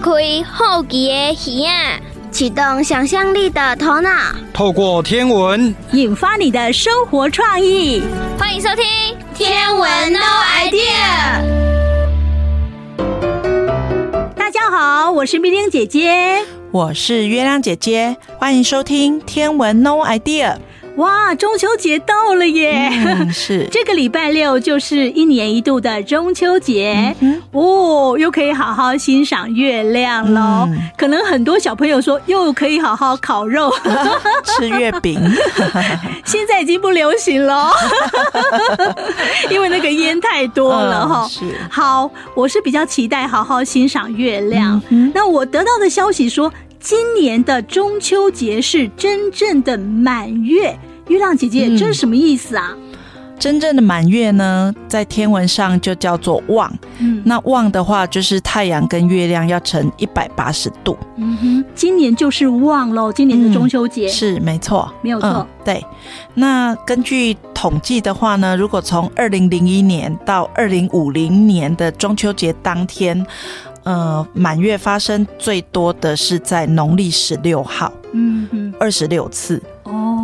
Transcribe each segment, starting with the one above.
开好奇的耳啊，启动想象力的头脑，透过天文引发你的生活创意。欢迎收听《天文 No Idea》。大家好，我是蜜玲姐姐，我是月亮姐姐，欢迎收听《天文 No Idea》。哇，中秋节到了耶！嗯、是这个礼拜六就是一年一度的中秋节、嗯、哦，又可以好好欣赏月亮喽。嗯、可能很多小朋友说，又可以好好烤肉、吃月饼。现在已经不流行了，因为那个烟太多了哈、嗯。是好，我是比较期待好好欣赏月亮。嗯、那我得到的消息说，今年的中秋节是真正的满月。月亮姐姐，这是什么意思啊？嗯、真正的满月呢，在天文上就叫做望。嗯，那望的话，就是太阳跟月亮要成一百八十度。嗯哼，今年就是望喽，今年的中秋节、嗯、是没错，没有错、嗯。对，那根据统计的话呢，如果从二零零一年到二零五零年的中秋节当天，呃，满月发生最多的是在农历十六号，嗯哼，二十六次。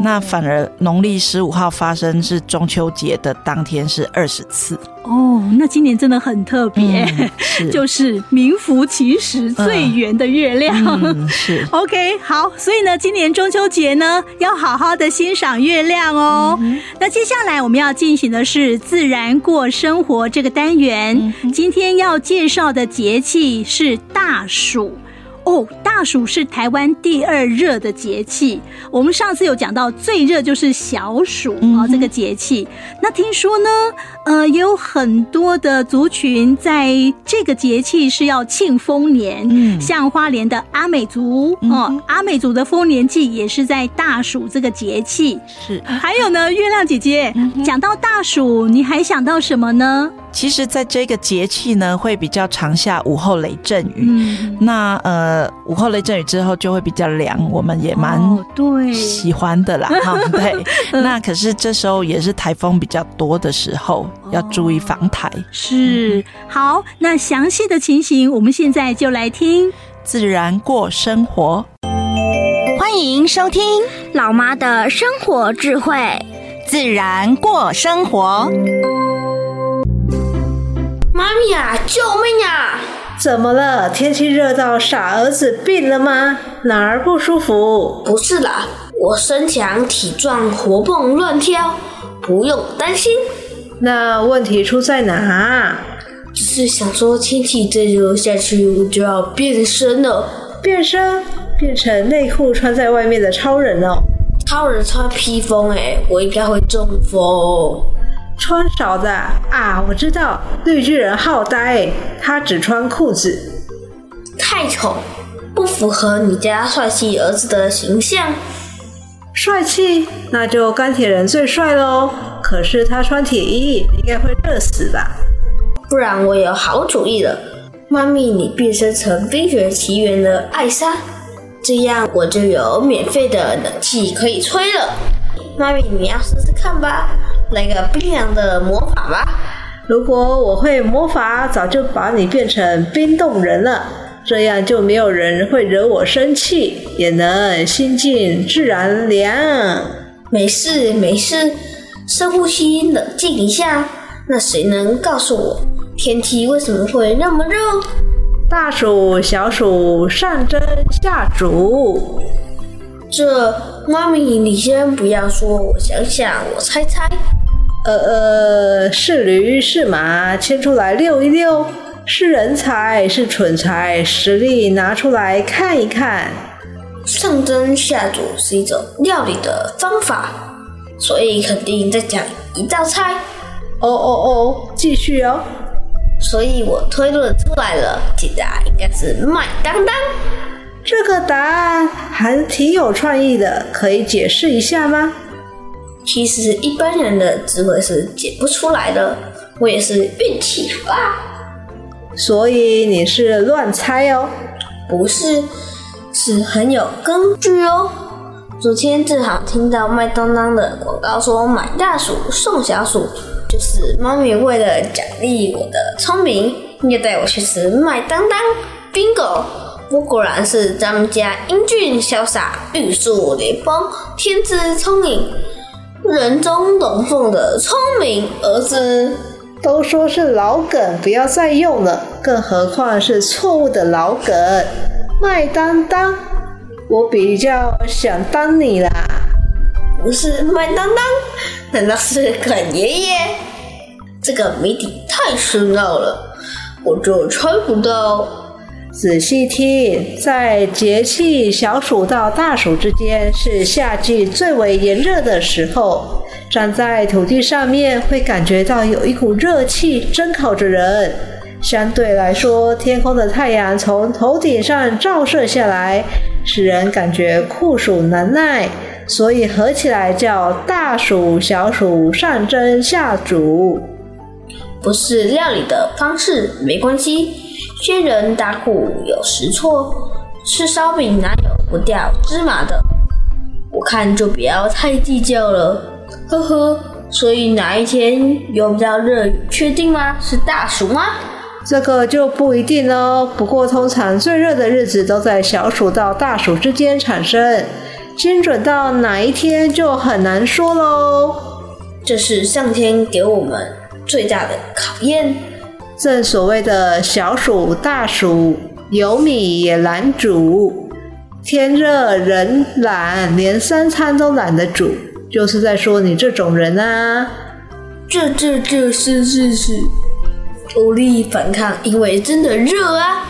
那反而农历十五号发生是中秋节的当天是二十次哦，那今年真的很特别，嗯、是。就是名副其实最圆的月亮。是。OK 好，所以呢，今年中秋节呢要好好的欣赏月亮哦。嗯、那接下来我们要进行的是自然过生活这个单元，嗯、今天要介绍的节气是大暑。哦，大暑是台湾第二热的节气。我们上次有讲到，最热就是小暑哦，这个节气。那听说呢，呃，也有很多的族群在这个节气是要庆丰年，嗯、像花莲的阿美族、嗯、哦，阿美族的丰年祭也是在大暑这个节气。是，还有呢，月亮姐姐、嗯、讲到大暑，你还想到什么呢？其实，在这个节气呢，会比较常下午后雷阵雨。嗯、那呃，午后雷阵雨之后就会比较凉，我们也蛮对喜欢的啦。哈、哦，对。那可是这时候也是台风比较多的时候，要注意防台。哦、是。好，那详细的情形，我们现在就来听自然过生活。欢迎收听老妈的生活智慧，自然过生活。妈咪呀、啊，救命啊！怎么了？天气热到傻儿子病了吗？哪儿不舒服？不是啦，我身强体壮，活蹦乱跳，不用担心。那问题出在哪？只是想说，天气再热下去，我就要变身了。变身？变成内裤穿在外面的超人哦？超人穿披风，哎，我应该会中风。穿少的啊，我知道绿巨人好呆，他只穿裤子，太丑，不符合你家帅气儿子的形象。帅气？那就钢铁人最帅喽。可是他穿铁衣，应该会热死吧？不然我有好主意了，妈咪，你变身成《冰雪奇缘》的艾莎，这样我就有免费的冷气可以吹了。妈咪，你要试试看吧。来个冰凉的魔法吧！如果我会魔法，早就把你变成冰冻人了，这样就没有人会惹我生气，也能心静自然凉。没事没事，深呼吸，冷静一下。那谁能告诉我，天气为什么会那么热？大暑、小暑、上蒸下煮。这妈咪，你先不要说，我想想，我猜猜。呃呃，是驴是马，牵出来遛一遛；是人才是蠢材，实力拿出来看一看。上蒸下煮是一种料理的方法，所以肯定在讲一道菜。哦哦哦，继续哦。所以我推论出来了，解答应该是麦当当。这个答案还挺有创意的，可以解释一下吗？其实一般人的智慧是解不出来的，我也是运气好啊。所以你是乱猜哦？不是，是很有根据哦。昨天正好听到麦当当的广告说买大鼠送小鼠，就是妈咪为了奖励我的聪明，要带我去吃麦当当。Bingo！我果然是咱们家英俊潇洒、玉树临风、天资聪颖、人中龙凤的聪明儿子。都说是老梗，不要再用了，更何况是错误的老梗。麦当当，我比较想当你啦。不是麦当当，难道是梗爷爷？这个谜底太深奥了，我就猜不到。仔细听，在节气小暑到大暑之间，是夏季最为炎热的时候。站在土地上面，会感觉到有一股热气蒸烤着人。相对来说，天空的太阳从头顶上照射下来，使人感觉酷暑难耐，所以合起来叫大暑、小暑上蒸下煮。不是料理的方式没关系。仙人打鼓有时错，吃烧饼哪有不掉芝麻的？我看就不要太计较了，呵呵。所以哪一天有比较热，确定吗？是大暑吗？这个就不一定喽。不过通常最热的日子都在小暑到大暑之间产生，精准到哪一天就很难说喽。这是上天给我们最大的考验。正所谓的小暑大暑，有米也难煮；天热人懒，连三餐都懒得煮，就是在说你这种人啊！这这这是事实，无力反抗，因为真的热啊！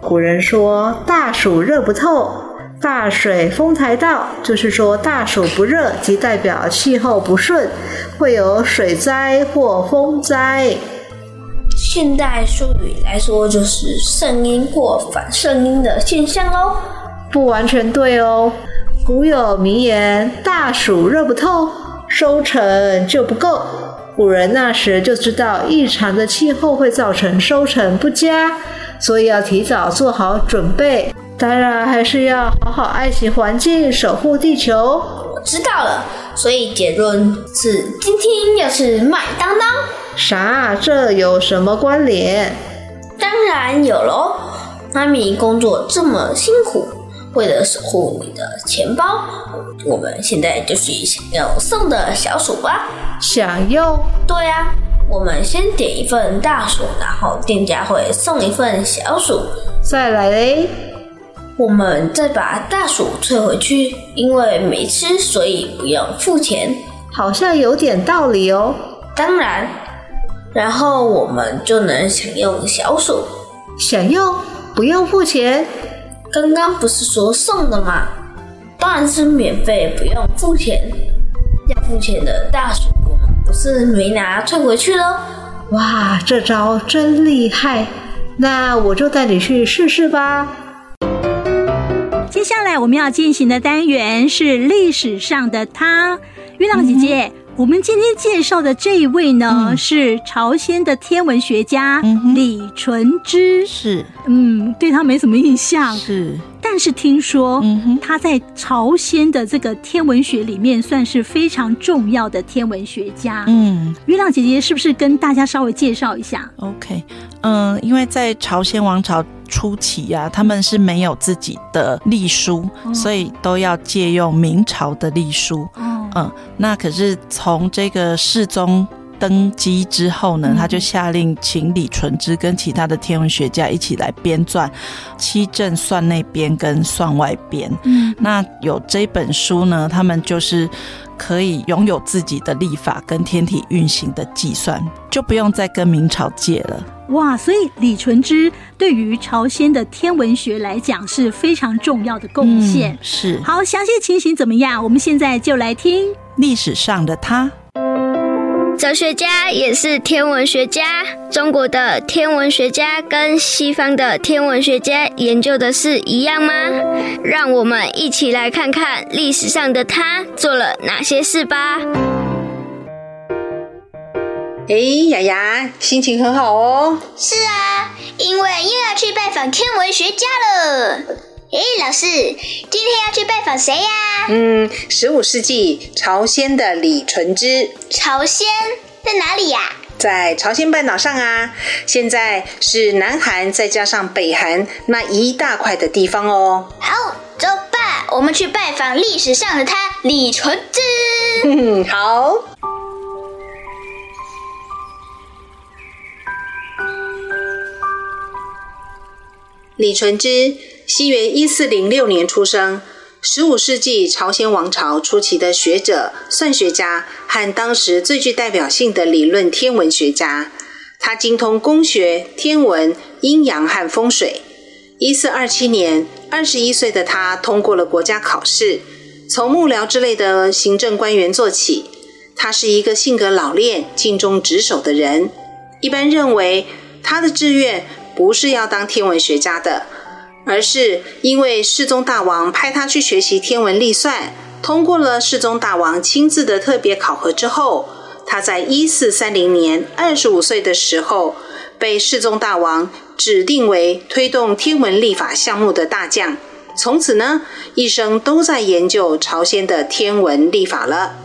古人说大暑热不透，大水风台到，就是说大暑不热，即代表气候不顺，会有水灾或风灾。现代术语来说，就是圣婴或反圣婴的现象哦。不完全对哦。古有名言：“大暑热不透，收成就不够。”古人那时就知道异常的气候会造成收成不佳，所以要提早做好准备。当然，还是要好好爱惜环境，守护地球。我知道了，所以结论是：今天要吃麦当当。啥？这有什么关联？当然有喽！妈咪工作这么辛苦，为了守护你的钱包，我们现在就去想要送的小鼠吧。想要？对呀，我们先点一份大鼠，然后店家会送一份小鼠。再来嘞，我们再把大鼠退回去，因为没吃，所以不用付钱。好像有点道理哦。当然。然后我们就能享用小鼠，享用不用付钱。刚刚不是说送的吗？当然是免费，不用付钱。要付钱的大鼠，我们不是没拿退回去了？哇，这招真厉害！那我就带你去试试吧。接下来我们要进行的单元是历史上的他，月亮姐姐。嗯我们今天介绍的这一位呢，嗯、是朝鲜的天文学家李淳之。是，嗯，对他没什么印象。是，但是听说他在朝鲜的这个天文学里面算是非常重要的天文学家。嗯，月亮姐姐是不是跟大家稍微介绍一下？OK，嗯，因为在朝鲜王朝初期呀、啊，他们是没有自己的历书，哦、所以都要借用明朝的历书。嗯，那可是从这个世宗登基之后呢，他就下令请李淳之跟其他的天文学家一起来编撰七正算内编跟算外编。嗯，那有这本书呢，他们就是可以拥有自己的历法跟天体运行的计算，就不用再跟明朝借了。哇，所以李纯之对于朝鲜的天文学来讲是非常重要的贡献。嗯，是。好，详细情形怎么样？我们现在就来听历史上的他。哲学家也是天文学家。中国的天文学家跟西方的天文学家研究的是一样吗？让我们一起来看看历史上的他做了哪些事吧。哎，雅雅，心情很好哦。是啊，因为又要去拜访天文学家了。哎，老师，今天要去拜访谁呀？嗯，十五世纪朝鲜的李淳之。朝鲜在哪里呀？在朝鲜半岛上啊，现在是南韩再加上北韩那一大块的地方哦。好，走吧，我们去拜访历史上的他李纯之。嗯，好。李纯之，西元一四零六年出生。十五世纪朝鲜王朝初期的学者、算学家和当时最具代表性的理论天文学家，他精通工学、天文、阴阳和风水。一四二七年，二十一岁的他通过了国家考试，从幕僚之类的行政官员做起。他是一个性格老练、尽忠职守的人。一般认为，他的志愿不是要当天文学家的。而是因为世宗大王派他去学习天文历算，通过了世宗大王亲自的特别考核之后，他在一四三零年二十五岁的时候，被世宗大王指定为推动天文历法项目的大将。从此呢，一生都在研究朝鲜的天文历法了。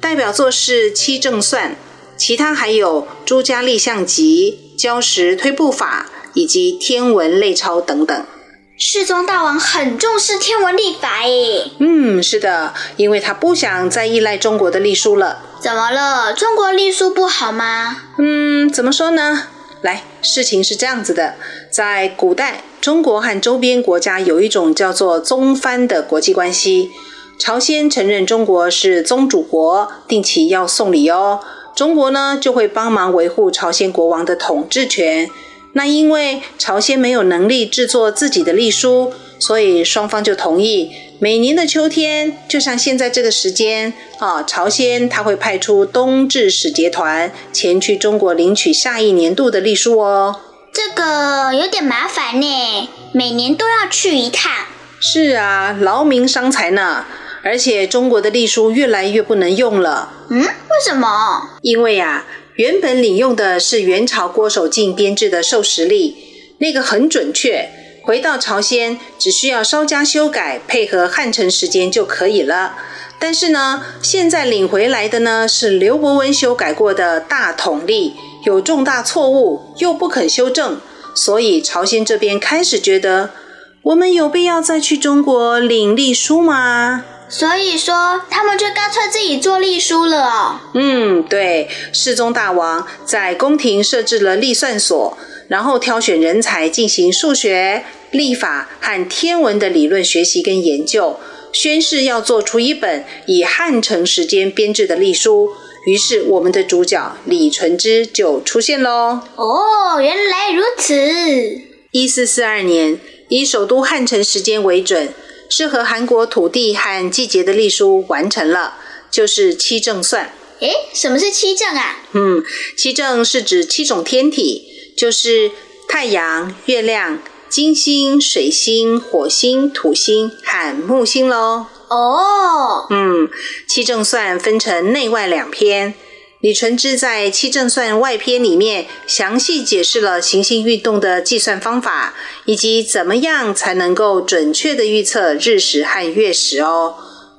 代表作是《七正算》，其他还有《朱家历象集》、《交时推步法》以及《天文类钞》等等。世宗大王很重视天文历法诶。嗯，是的，因为他不想再依赖中国的历书了。怎么了？中国历书不好吗？嗯，怎么说呢？来，事情是这样子的，在古代，中国和周边国家有一种叫做宗藩的国际关系。朝鲜承认中国是宗主国，定期要送礼哦。中国呢，就会帮忙维护朝鲜国王的统治权。那因为朝鲜没有能力制作自己的历书，所以双方就同意每年的秋天，就像现在这个时间啊，朝鲜他会派出冬至使节团前去中国领取下一年度的历书哦。这个有点麻烦呢，每年都要去一趟。是啊，劳民伤财呢。而且中国的隶书越来越不能用了。嗯，为什么？因为呀。原本领用的是元朝郭守敬编制的授时历，那个很准确。回到朝鲜，只需要稍加修改，配合汉城时间就可以了。但是呢，现在领回来的呢是刘伯温修改过的大统历，有重大错误，又不肯修正，所以朝鲜这边开始觉得，我们有必要再去中国领历书吗？所以说，他们就干脆自己做历书了哦。嗯，对，世宗大王在宫廷设置了历算所，然后挑选人才进行数学、历法和天文的理论学习跟研究，宣誓要做出一本以汉城时间编制的历书。于是，我们的主角李纯之就出现喽。哦，原来如此。一四四二年，以首都汉城时间为准。适合韩国土地和季节的历书完成了，就是七正算。诶，什么是七正啊？嗯，七正是指七种天体，就是太阳、月亮、金星、水星、火星、土星和木星喽。哦，嗯，七正算分成内外两篇。李纯之在《七正算外篇》里面详细解释了行星运动的计算方法，以及怎么样才能够准确的预测日食和月食哦。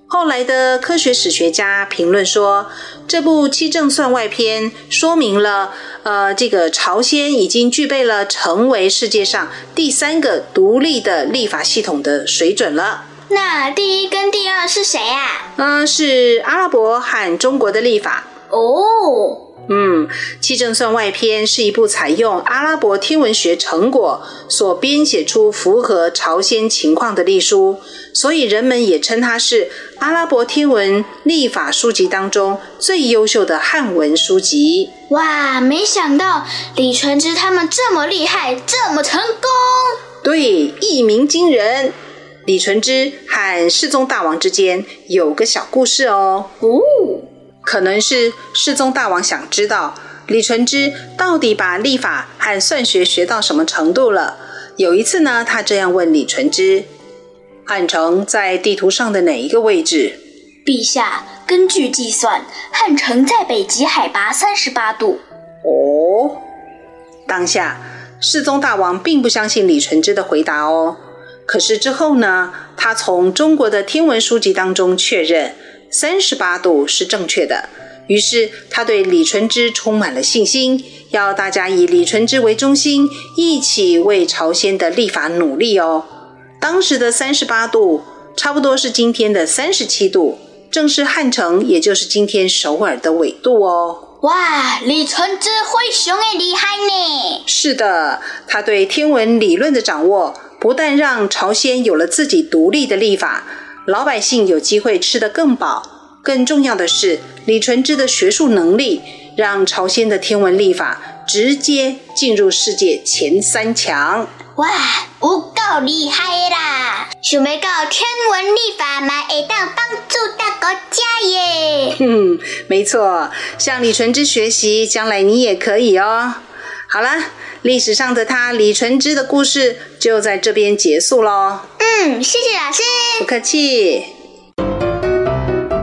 后来的科学史学家评论说，这部《七正算外篇》说明了，呃，这个朝鲜已经具备了成为世界上第三个独立的立法系统的水准了。那第一跟第二是谁啊？嗯、呃，是阿拉伯和中国的立法。哦，嗯，《七正算外篇》是一部采用阿拉伯天文学成果所编写出符合朝鲜情况的历书，所以人们也称它是阿拉伯天文历法书籍当中最优秀的汉文书籍。哇，没想到李纯之他们这么厉害，这么成功。对，一鸣惊人。李纯之和世宗大王之间有个小故事哦。哦。可能是世宗大王想知道李纯之到底把历法和算学学到什么程度了。有一次呢，他这样问李纯之：“汉城在地图上的哪一个位置？”陛下，根据计算，汉城在北极海拔三十八度。哦，当下世宗大王并不相信李纯之的回答哦。可是之后呢，他从中国的天文书籍当中确认。三十八度是正确的，于是他对李纯之充满了信心，要大家以李纯之为中心，一起为朝鲜的立法努力哦。当时的三十八度，差不多是今天的三十七度，正是汉城，也就是今天首尔的纬度哦。哇，李纯之灰熊也，厉害呢！是的，他对天文理论的掌握，不但让朝鲜有了自己独立的立法，老百姓有机会吃得更饱。更重要的是，李纯之的学术能力让朝鲜的天文历法直接进入世界前三强。哇，有够厉害啦！想要到天文历法嘛，会当帮助大国家耶。哼，没错，向李纯之学习，将来你也可以哦。好了，历史上的他李纯之的故事就在这边结束喽。嗯，谢谢老师。不客气。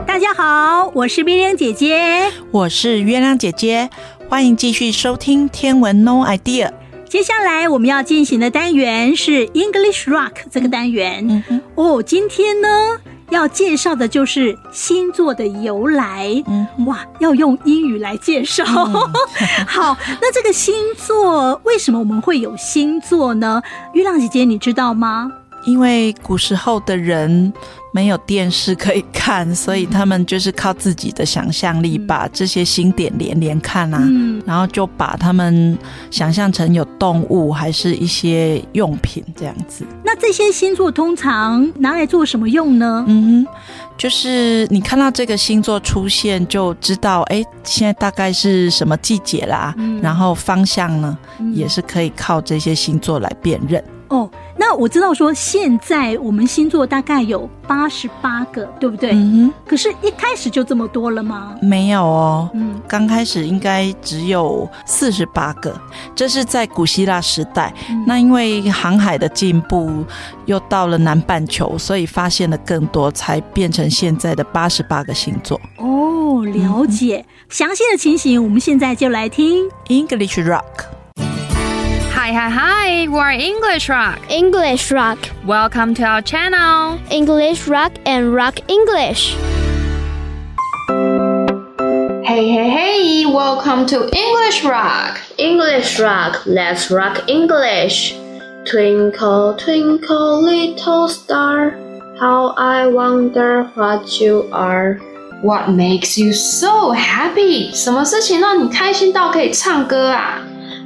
大家好，我是冰玲姐姐，我是月亮姐姐，欢迎继续收听《天文 No Idea》。接下来我们要进行的单元是 English Rock 这个单元。嗯。哦，今天呢要介绍的就是星座的由来。嗯，哇，要用英语来介绍。嗯、好，那这个星座为什么我们会有星座呢？月亮姐姐，你知道吗？因为古时候的人没有电视可以看，所以他们就是靠自己的想象力把这些星点连连看啊，嗯、然后就把他们想象成有动物，还是一些用品这样子。那这些星座通常拿来做什么用呢？嗯哼，就是你看到这个星座出现，就知道哎，现在大概是什么季节啦。嗯、然后方向呢，嗯、也是可以靠这些星座来辨认。哦，那我知道说现在我们星座大概有八十八个，对不对？嗯哼。可是，一开始就这么多了吗？没有哦。嗯，刚开始应该只有四十八个，这是在古希腊时代。嗯。那因为航海的进步，又到了南半球，所以发现了更多，才变成现在的八十八个星座。哦，了解。嗯。详细的情形，我们现在就来听 English Rock。Hi, hi, hi! We're English Rock. English Rock. Welcome to our channel. English Rock and Rock English. Hey, hey, hey! Welcome to English Rock. English Rock. Let's rock English. Twinkle, twinkle, little star. How I wonder what you are. What makes you so happy? 什么事情让你开心到可以唱歌啊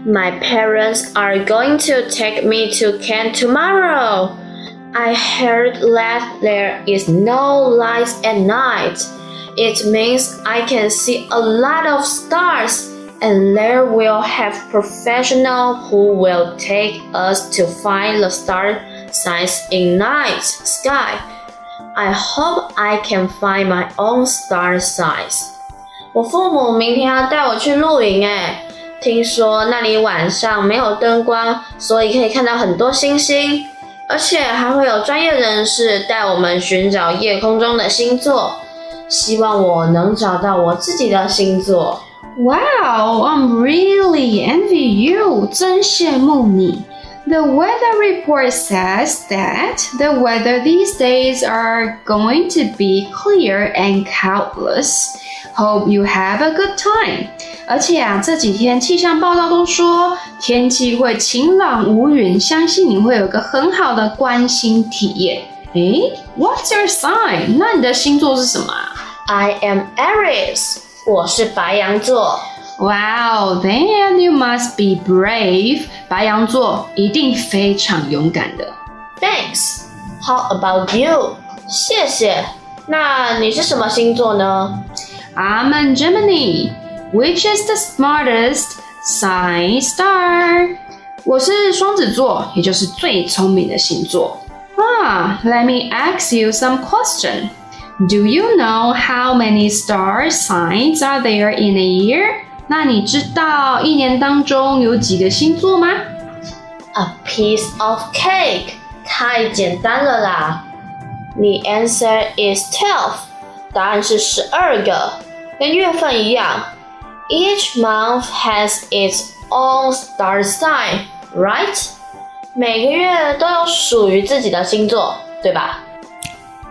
？My parents are going to take me to camp tomorrow. I heard that there is no lights at night. It means I can see a lot of stars and there will have professionals who will take us to find the star signs in night sky. I hope I can find my own star signs. 我父母明天要带我去露营诶。 听说那里晚上没有灯光，所以可以看到很多星星，而且还会有专业人士带我们寻找夜空中的星座。希望我能找到我自己的星座。Wow, I'm really envy you，真羡慕你。The weather report says that the weather these days are going to be clear and cloudless. Hope you have a good time. 而且啊，这几天气象报道都说天气会晴朗无云，相信你会有个很好的观星体验。诶，What's your sign？那你的星座是什么？I am Aries，我是白羊座。Wow，then you must be brave。白羊座一定非常勇敢的。Thanks。How about you？谢谢。那你是什么星座呢 ？I'm a Gemini。Which is the smartest sign star？我是双子座，也就是最聪明的星座。啊，Let me ask you some question. Do you know how many star signs are there in a year？那你知道一年当中有几个星座吗？A piece of cake，太简单了啦。The answer is twelve，答案是十二个， 跟月份一样。Each month has its own star sign, right? 每个月都有属于自己的星座，对吧？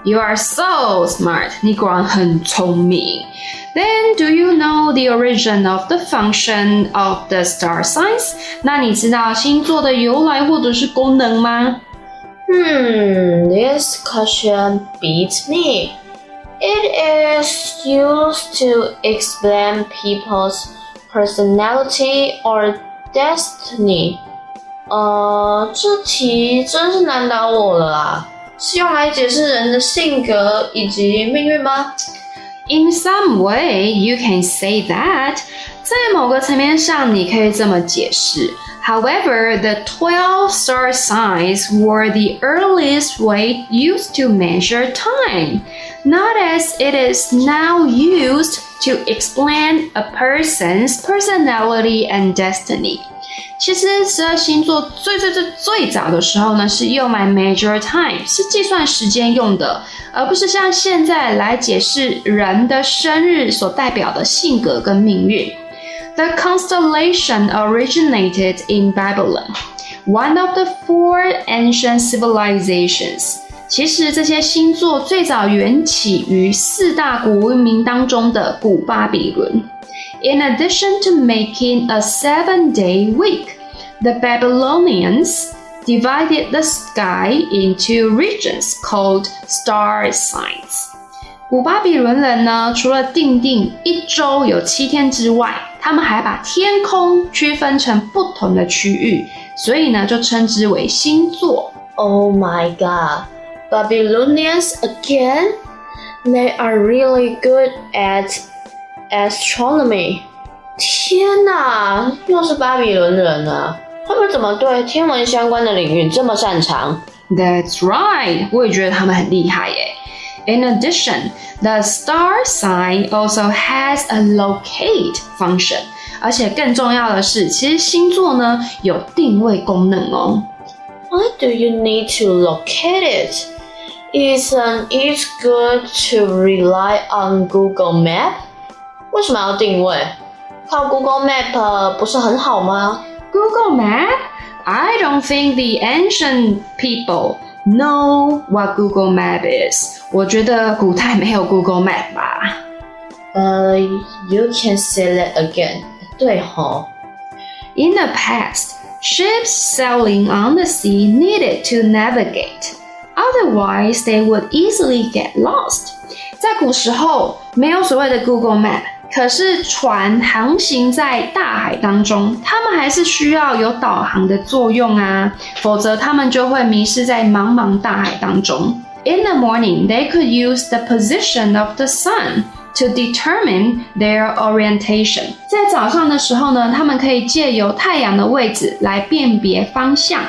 You are so smart. 你果然很聪明。Then, do you know the origin of the function of the star signs? 那你知道星座的由来或者是功能吗？Hmm, this question beats me. It is used to explain people's personality or destiny. 呃，这题真是难倒我了啊！是用来解释人的性格以及命运吗？In some way, you can say that. 在某个层面上，你可以这么解释。However, the 12 star signs were the earliest way used to measure time, not as it is now used to explain a person's personality and destiny. 其实十二星座最最最最早的时候呢，是用来 measure time，是计算时间用的，而不是像现在来解释人的生日所代表的性格跟命运。The constellation originated in Babylon, one of the four ancient civilizations. 其实这些星座最早缘起于四大古文明当中的古巴比伦。In addition to making a seven-day week, the Babylonians divided the sky into regions called star signs. 古巴比伦人呢，除了定定一周有七天之外，他们还把天空区分成不同的区域，所以呢，就称之为星座。Oh my God, Babylonians again? They are really good at Astronomy，天哪，又是巴比伦人啊！他们怎么对天文相关的领域这么擅长？That's right，我也觉得他们很厉害耶。In addition, the star sign also has a locate function，而且更重要的是，其实星座呢有定位功能哦。Why do you need to locate it? Isn't it good to rely on Google Map? 为什么要定位？靠 Google Map 不是很好吗？Google Map? I don't think the ancient people know what Google Map is. 我觉得古代没有 Google Map 吧。呃、uh,，You can say that again. 对吼。In the past, ships sailing on the sea needed to navigate. Otherwise, they would easily get lost. 在古时候，没有所谓的 Google Map。可是船航行在大海当中，他们还是需要有导航的作用啊，否则他们就会迷失在茫茫大海当中。In the morning, they could use the position of the sun to determine their orientation. 在早上的时候呢，他们可以借由太阳的位置来辨别方向。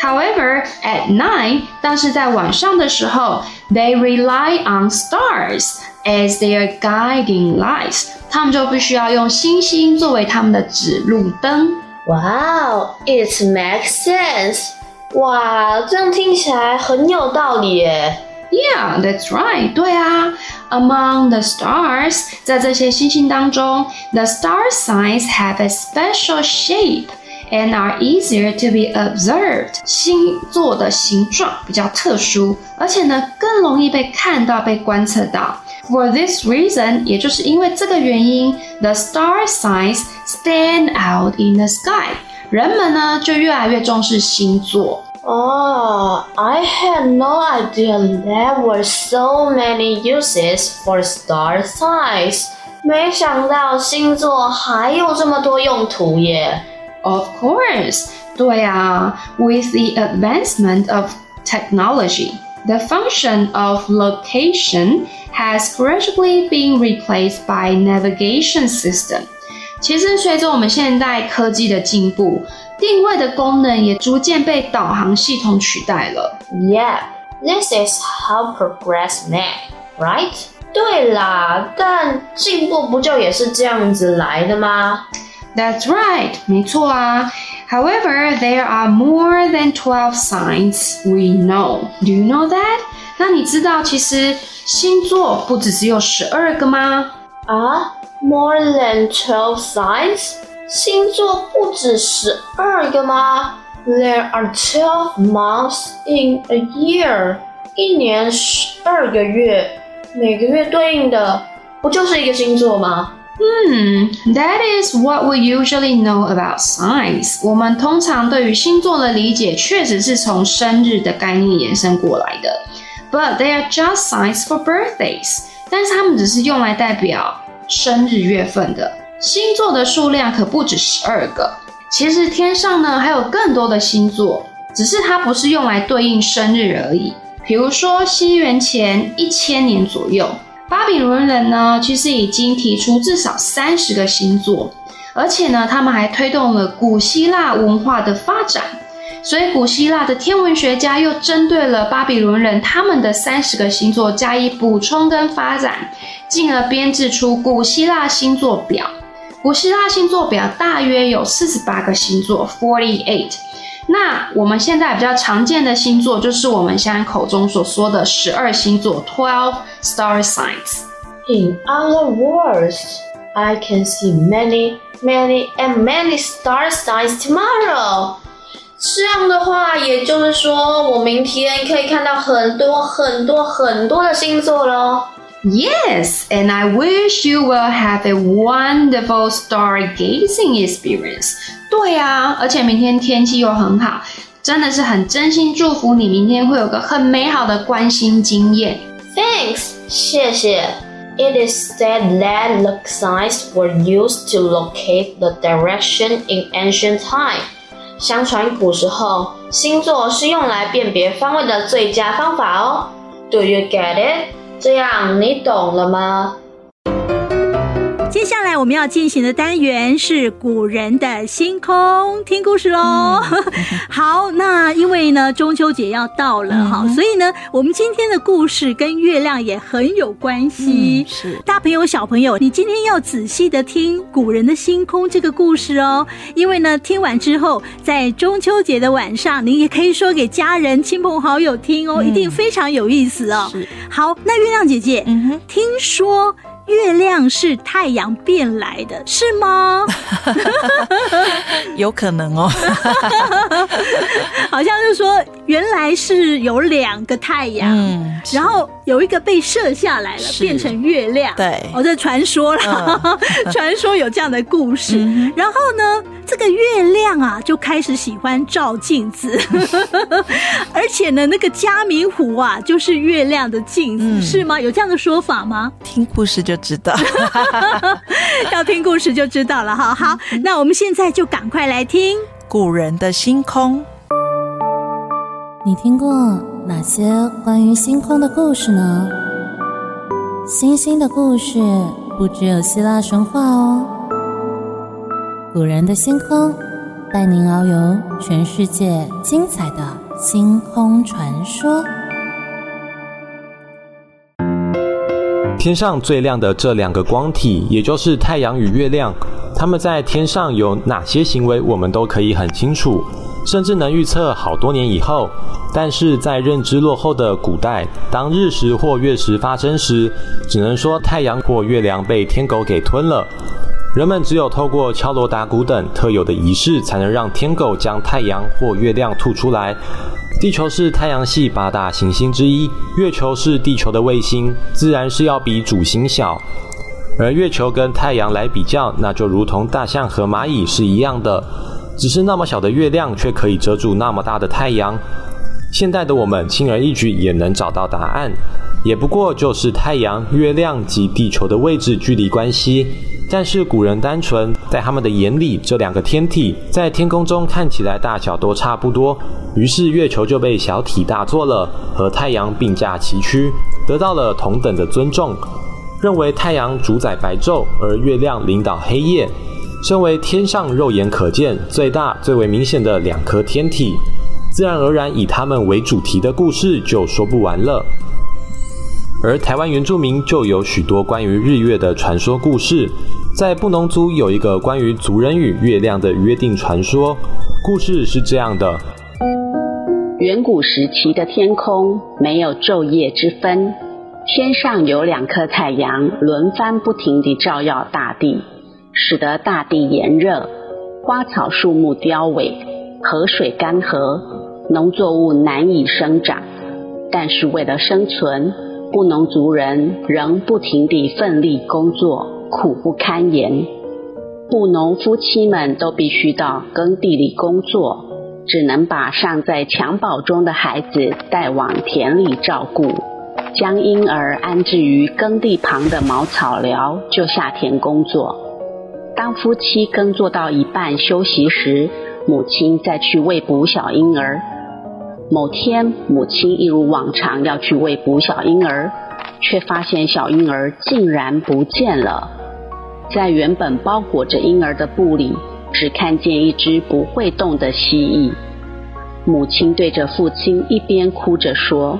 However, at night，但是在晚上的时候，they rely on stars as their guiding lights。他们就必须要用星星作为他们的指路灯。Wow, it makes sense. 哇，这样听起来很有道理耶。Yeah, that's right. 对啊，Among the stars，在这些星星当中，the star signs have a special shape. and are easier to be observed。星座的形状比较特殊，而且呢更容易被看到、被观测到。For this reason，也就是因为这个原因，the star signs stand out in the sky。人们呢就越来越重视星座。Oh, I had no idea there were so many uses for star signs。没想到星座还有这么多用途耶。 Of course，对啊，with the advancement of technology, the function of location has gradually been replaced by navigation system。其实随着我们现代科技的进步，定位的功能也逐渐被导航系统取代了。Yeah, this is how progress made, right? 对啦，但进步不就也是这样子来的吗 ？That's right，没错啊。However, there are more than twelve signs we know. Do you know that? 那你知道其实星座不只只有十二个吗？啊，More than twelve signs？星座不止十二个吗？There are twelve months in a year. 一年十二个月，每个月对应的不就是一个星座吗？ 嗯，That is what we usually know about signs。我们通常对于星座的理解确实是从生日的概念延伸过来的。But they are just signs for birthdays。但是它们只是用来代表生日月份的。星座的数量可不止十二个。其实天上呢还有更多的星座，只是它不是用来对应生日而已。比如说西元前一千年左右。巴比伦人呢，其实已经提出至少三十个星座，而且呢，他们还推动了古希腊文化的发展。所以，古希腊的天文学家又针对了巴比伦人他们的三十个星座加以补充跟发展，进而编制出古希腊星座表。古希腊星座表大约有四十八个星座，forty eight。那我们现在比较常见的星座，就是我们现在口中所说的十二星座 （twelve star signs）。In other words, I can see many, many and many star signs tomorrow. 这样的话，也就是说，我明天可以看到很多很多很多的星座喽。Yes, and I wish you will have a wonderful stargazing experience. 对啊，而且明天天气又很好，真的是很真心祝福你，明天会有个很美好的观星经验。Thanks，谢谢。It is said that the signs were used to locate the direction in ancient time. 相传古时候，星座是用来辨别方位的最佳方法哦。Do you get it? 这样你懂了吗？接下来我们要进行的单元是古人的星空，听故事喽。嗯、好，那因为呢中秋节要到了哈、嗯，所以呢我们今天的故事跟月亮也很有关系。嗯、是大朋友小朋友，你今天要仔细的听古人的星空这个故事哦，因为呢听完之后，在中秋节的晚上，你也可以说给家人、亲朋好友听哦，嗯、一定非常有意思哦。是好，那月亮姐姐，听说。月亮是太阳变来的，是吗？有可能哦，好像是说原来是有两个太阳，嗯，然后有一个被射下来了，变成月亮。对，我、哦、这传说了，传、嗯、说有这样的故事。嗯、然后呢，这个月亮啊，就开始喜欢照镜子，而且呢，那个嘉明湖啊，就是月亮的镜子、嗯，是吗？有这样的说法吗？听故事就。知道，要听故事就知道了哈。好，那我们现在就赶快来听古人的星空。你听过哪些关于星空的故事呢？星星的故事不只有希腊神话哦。古人的星空，带您遨游全世界精彩的星空传说。天上最亮的这两个光体，也就是太阳与月亮，它们在天上有哪些行为，我们都可以很清楚，甚至能预测好多年以后。但是在认知落后的古代，当日食或月食发生时，只能说太阳或月亮被天狗给吞了。人们只有透过敲锣打鼓等特有的仪式，才能让天狗将太阳或月亮吐出来。地球是太阳系八大行星之一，月球是地球的卫星，自然是要比主星小。而月球跟太阳来比较，那就如同大象和蚂蚁是一样的，只是那么小的月亮却可以遮住那么大的太阳。现代的我们轻而易举也能找到答案，也不过就是太阳、月亮及地球的位置距离关系。但是古人单纯，在他们的眼里，这两个天体在天空中看起来大小都差不多，于是月球就被小题大做了，和太阳并驾齐驱，得到了同等的尊重。认为太阳主宰白昼，而月亮领导黑夜。身为天上肉眼可见最大、最为明显的两颗天体，自然而然以他们为主题的故事就说不完了。而台湾原住民就有许多关于日月的传说故事。在布农族有一个关于族人与月亮的约定传说，故事是这样的：远古时期的天空没有昼夜之分，天上有两颗太阳轮番不停地照耀大地，使得大地炎热，花草树木凋萎，河水干涸，农作物难以生长。但是为了生存，布农族人仍不停地奋力工作，苦不堪言。布农夫妻们都必须到耕地里工作，只能把尚在襁褓中的孩子带往田里照顾，将婴儿安置于耕地旁的茅草寮，就下田工作。当夫妻耕作到一半休息时，母亲再去喂哺小婴儿。某天，母亲一如往常要去喂哺小婴儿，却发现小婴儿竟然不见了。在原本包裹着婴儿的布里，只看见一只不会动的蜥蜴。母亲对着父亲一边哭着说：“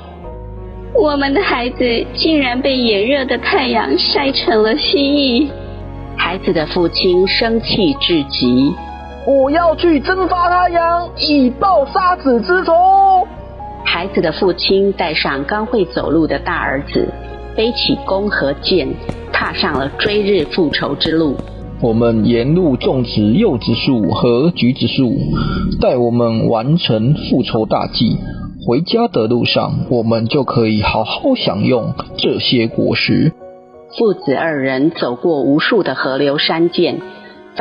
我们的孩子竟然被炎热的太阳晒成了蜥蜴。”孩子的父亲生气至极。我要去蒸发太阳，以报杀子之仇。孩子的父亲带上刚会走路的大儿子，背起弓和箭，踏上了追日复仇之路。我们沿路种植柚子树和橘子树，待我们完成复仇大计，回家的路上，我们就可以好好享用这些果实。父子二人走过无数的河流山涧。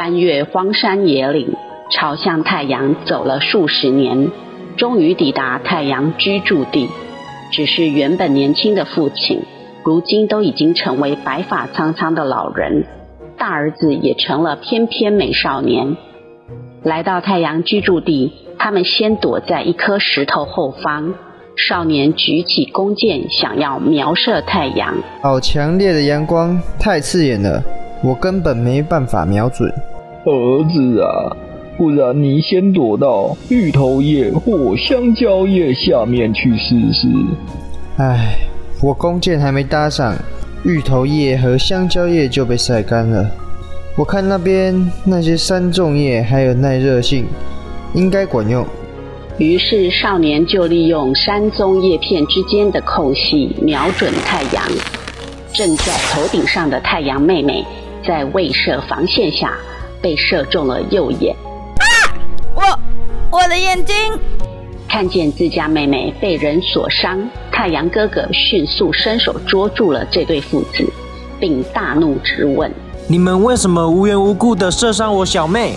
翻越荒山野岭，朝向太阳走了数十年，终于抵达太阳居住地。只是原本年轻的父亲，如今都已经成为白发苍苍的老人，大儿子也成了翩翩美少年。来到太阳居住地，他们先躲在一颗石头后方。少年举起弓箭，想要瞄射太阳。好强烈的阳光，太刺眼了。我根本没办法瞄准，儿子啊，不然你先躲到芋头叶或香蕉叶下面去试试。唉，我弓箭还没搭上，芋头叶和香蕉叶就被晒干了。我看那边那些山种叶还有耐热性，应该管用。于是少年就利用山棕叶片之间的空隙瞄准太阳。正在头顶上的太阳妹妹。在未设防线下，被射中了右眼。啊！我我的眼睛！看见自家妹妹被人所伤，太阳哥哥迅速伸手捉住了这对父子，并大怒质问：“你们为什么无缘无故的射伤我小妹？”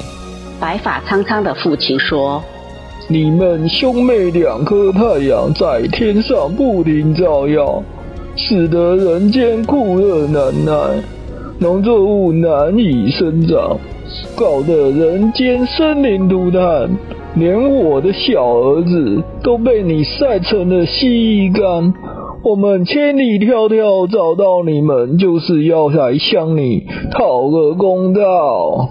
白发苍苍的父亲说：“你们兄妹两颗太阳在天上不停照耀，使得人间酷热难耐。”农作物难以生长，搞得人间生灵涂炭，连我的小儿子都被你晒成了蜥蜴干。我们千里迢迢找到你们，就是要来向你讨个公道。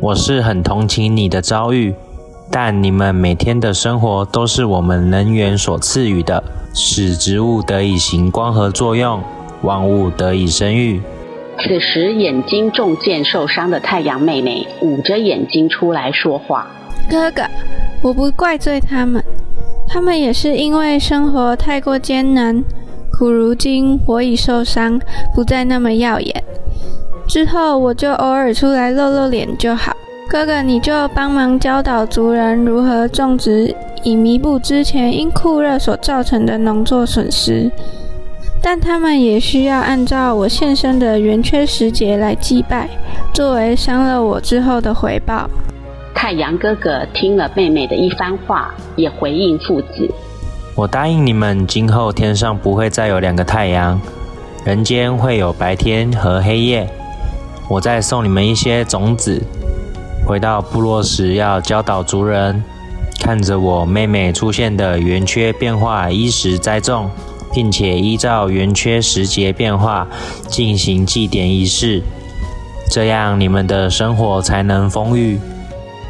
我是很同情你的遭遇，但你们每天的生活都是我们能源所赐予的，使植物得以行光合作用，万物得以生育。此时，眼睛中箭受伤的太阳妹妹捂着眼睛出来说话：“哥哥，我不怪罪他们，他们也是因为生活太过艰难。苦如今我已受伤，不再那么耀眼。之后我就偶尔出来露露脸就好。哥哥，你就帮忙教导族人如何种植，以弥补之前因酷热所造成的农作损失。”但他们也需要按照我现身的圆缺时节来祭拜，作为伤了我之后的回报。太阳哥哥听了妹妹的一番话，也回应父子：“我答应你们，今后天上不会再有两个太阳，人间会有白天和黑夜。我再送你们一些种子，回到部落时要教导族人，看着我妹妹出现的圆缺变化，依时栽种。”并且依照圆缺时节变化进行祭典仪式，这样你们的生活才能丰裕。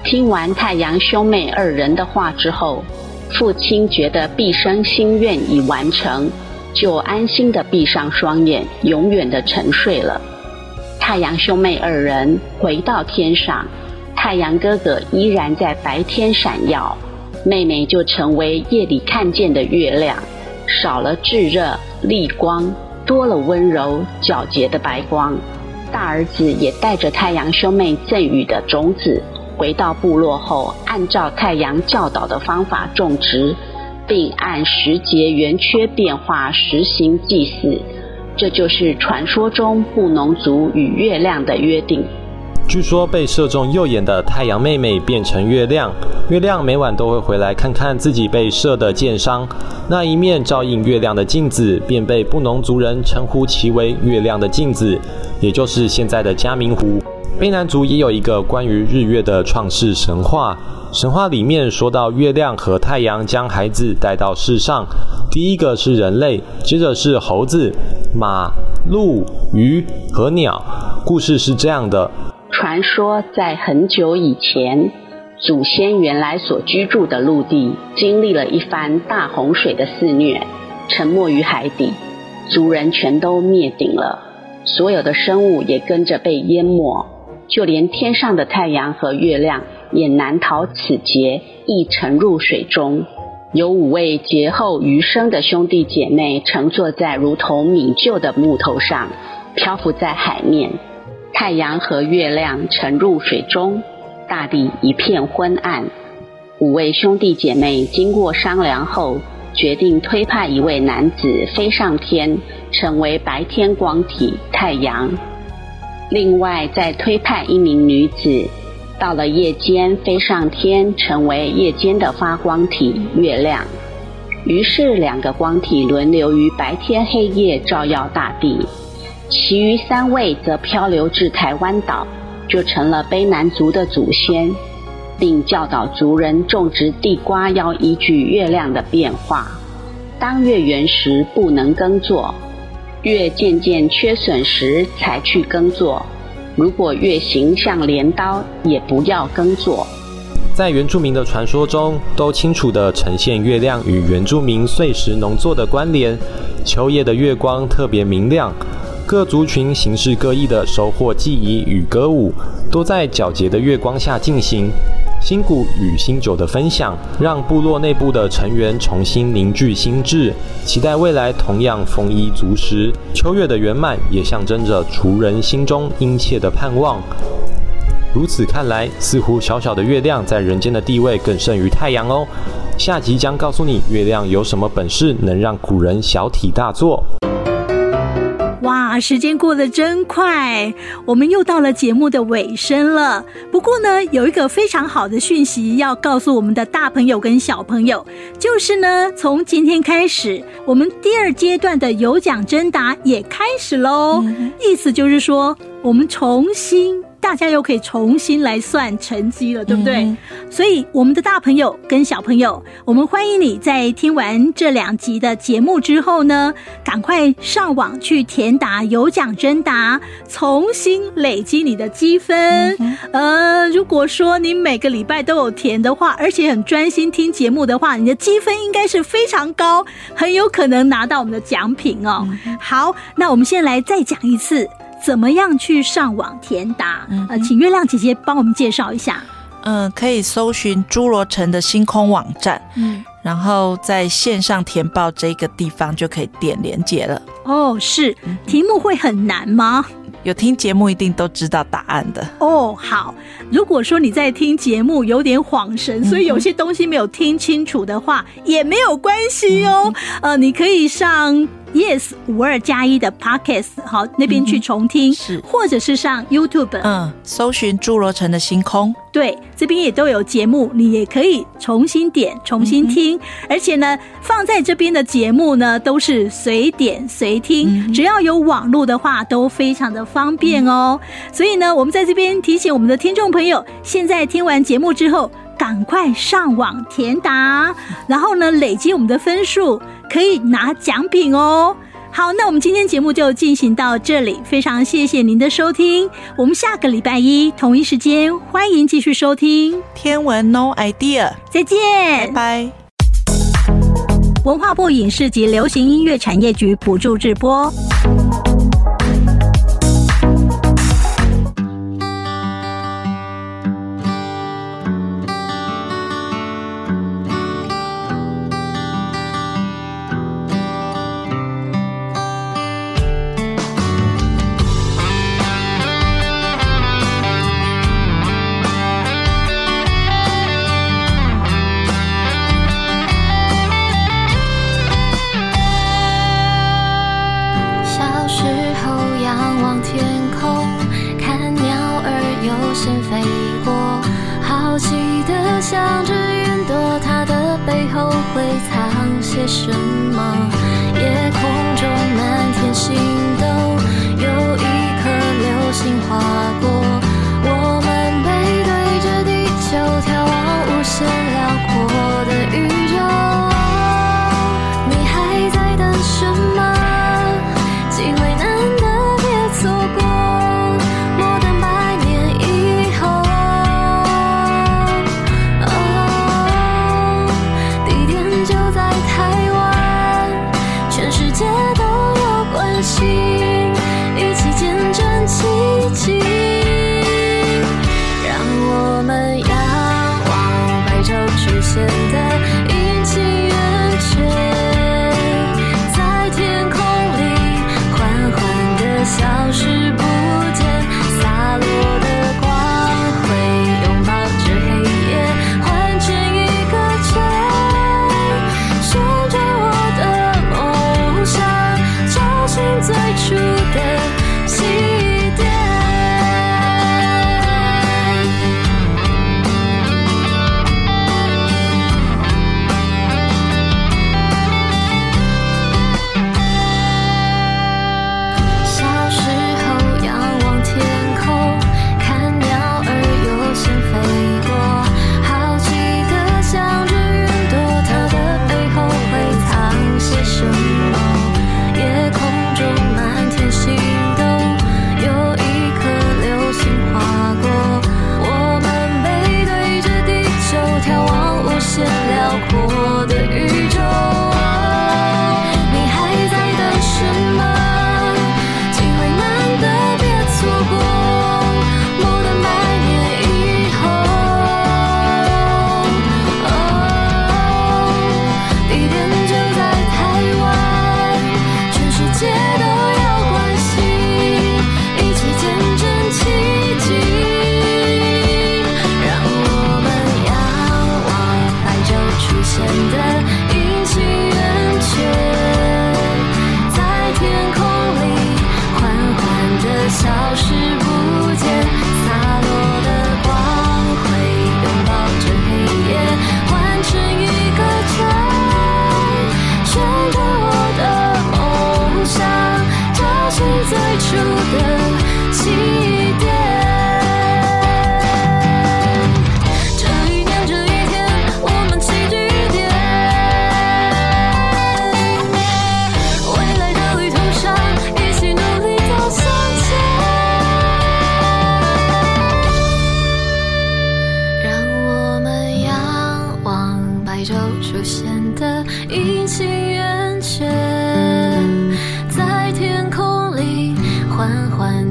听完太阳兄妹二人的话之后，父亲觉得毕生心愿已完成，就安心的闭上双眼，永远的沉睡了。太阳兄妹二人回到天上，太阳哥哥依然在白天闪耀，妹妹就成为夜里看见的月亮。少了炙热、厉光，多了温柔、皎洁的白光。大儿子也带着太阳兄妹赠予的种子，回到部落后，按照太阳教导的方法种植。并按时节圆缺变化实行祭祀。这就是传说中布农族与月亮的约定。据说被射中右眼的太阳妹妹变成月亮，月亮每晚都会回来看看自己被射的箭伤。那一面照应月亮的镜子，便被布农族人称呼其为“月亮的镜子”，也就是现在的嘉明湖。卑南族也有一个关于日月的创世神话，神话里面说到月亮和太阳将孩子带到世上，第一个是人类，接着是猴子、马、鹿、鱼和鸟。故事是这样的。传说在很久以前，祖先原来所居住的陆地经历了一番大洪水的肆虐，沉没于海底，族人全都灭顶了，所有的生物也跟着被淹没，就连天上的太阳和月亮也难逃此劫，亦沉入水中。有五位劫后余生的兄弟姐妹乘坐在如同米臼的木头上，漂浮在海面。太阳和月亮沉入水中，大地一片昏暗。五位兄弟姐妹经过商量后，决定推派一位男子飞上天，成为白天光体太阳；另外再推派一名女子，到了夜间飞上天，成为夜间的发光体月亮。于是两个光体轮流于白天黑夜照耀大地。其余三位则漂流至台湾岛，就成了卑南族的祖先，并教导族人种植地瓜要依据月亮的变化。当月圆时不能耕作，月渐渐缺损时才去耕作。如果月形像镰刀，也不要耕作。在原住民的传说中，都清楚地呈现月亮与原住民岁时农作的关联。秋夜的月光特别明亮。各族群形式各异的收获祭仪与歌舞，都在皎洁的月光下进行。新谷与新酒的分享，让部落内部的成员重新凝聚心智，期待未来同样丰衣足食。秋月的圆满，也象征着族人心中殷切的盼望。如此看来，似乎小小的月亮在人间的地位更胜于太阳哦。下集将告诉你，月亮有什么本事，能让古人小题大做。哇，时间过得真快，我们又到了节目的尾声了。不过呢，有一个非常好的讯息要告诉我们的大朋友跟小朋友，就是呢，从今天开始，我们第二阶段的有奖征答也开始喽。嗯、意思就是说，我们重新。大家又可以重新来算成绩了，对不对？嗯、所以，我们的大朋友跟小朋友，我们欢迎你在听完这两集的节目之后呢，赶快上网去填答有奖征答，重新累积你的积分。嗯、呃，如果说你每个礼拜都有填的话，而且很专心听节目的话，你的积分应该是非常高，很有可能拿到我们的奖品哦。嗯、好，那我们先来再讲一次。怎么样去上网填答？呃，请月亮姐姐帮我们介绍一下。嗯，可以搜寻侏罗城的星空网站，嗯，然后在线上填报这个地方就可以点连接了。哦，是，题目会很难吗？有听节目一定都知道答案的。哦，好。如果说你在听节目有点恍神，所以有些东西没有听清楚的话，也没有关系哦。呃，你可以上。Yes，五二加一的 Podcast 好，那边去重听，嗯、是，或者是上 YouTube，嗯，搜寻侏罗城的星空，对，这边也都有节目，你也可以重新点、重新听，嗯、而且呢，放在这边的节目呢都是随点随听，嗯、只要有网络的话都非常的方便哦。嗯、所以呢，我们在这边提醒我们的听众朋友，现在听完节目之后，赶快上网填答，然后呢，累积我们的分数。可以拿奖品哦！好，那我们今天节目就进行到这里，非常谢谢您的收听。我们下个礼拜一同一时间，欢迎继续收听天文 No Idea，再见，拜拜。文化部影视及流行音乐产业局补助直播。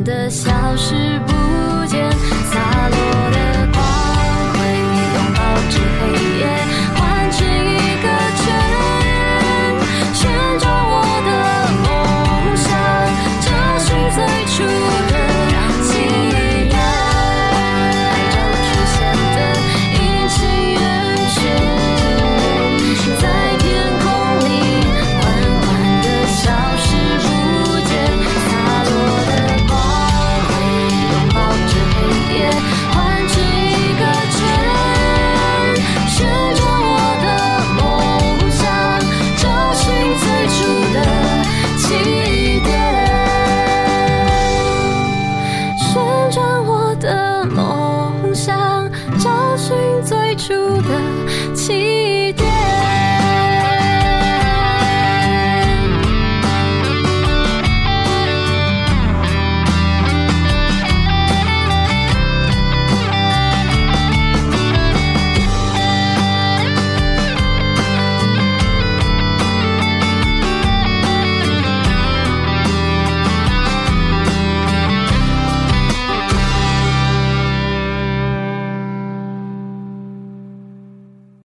的消失。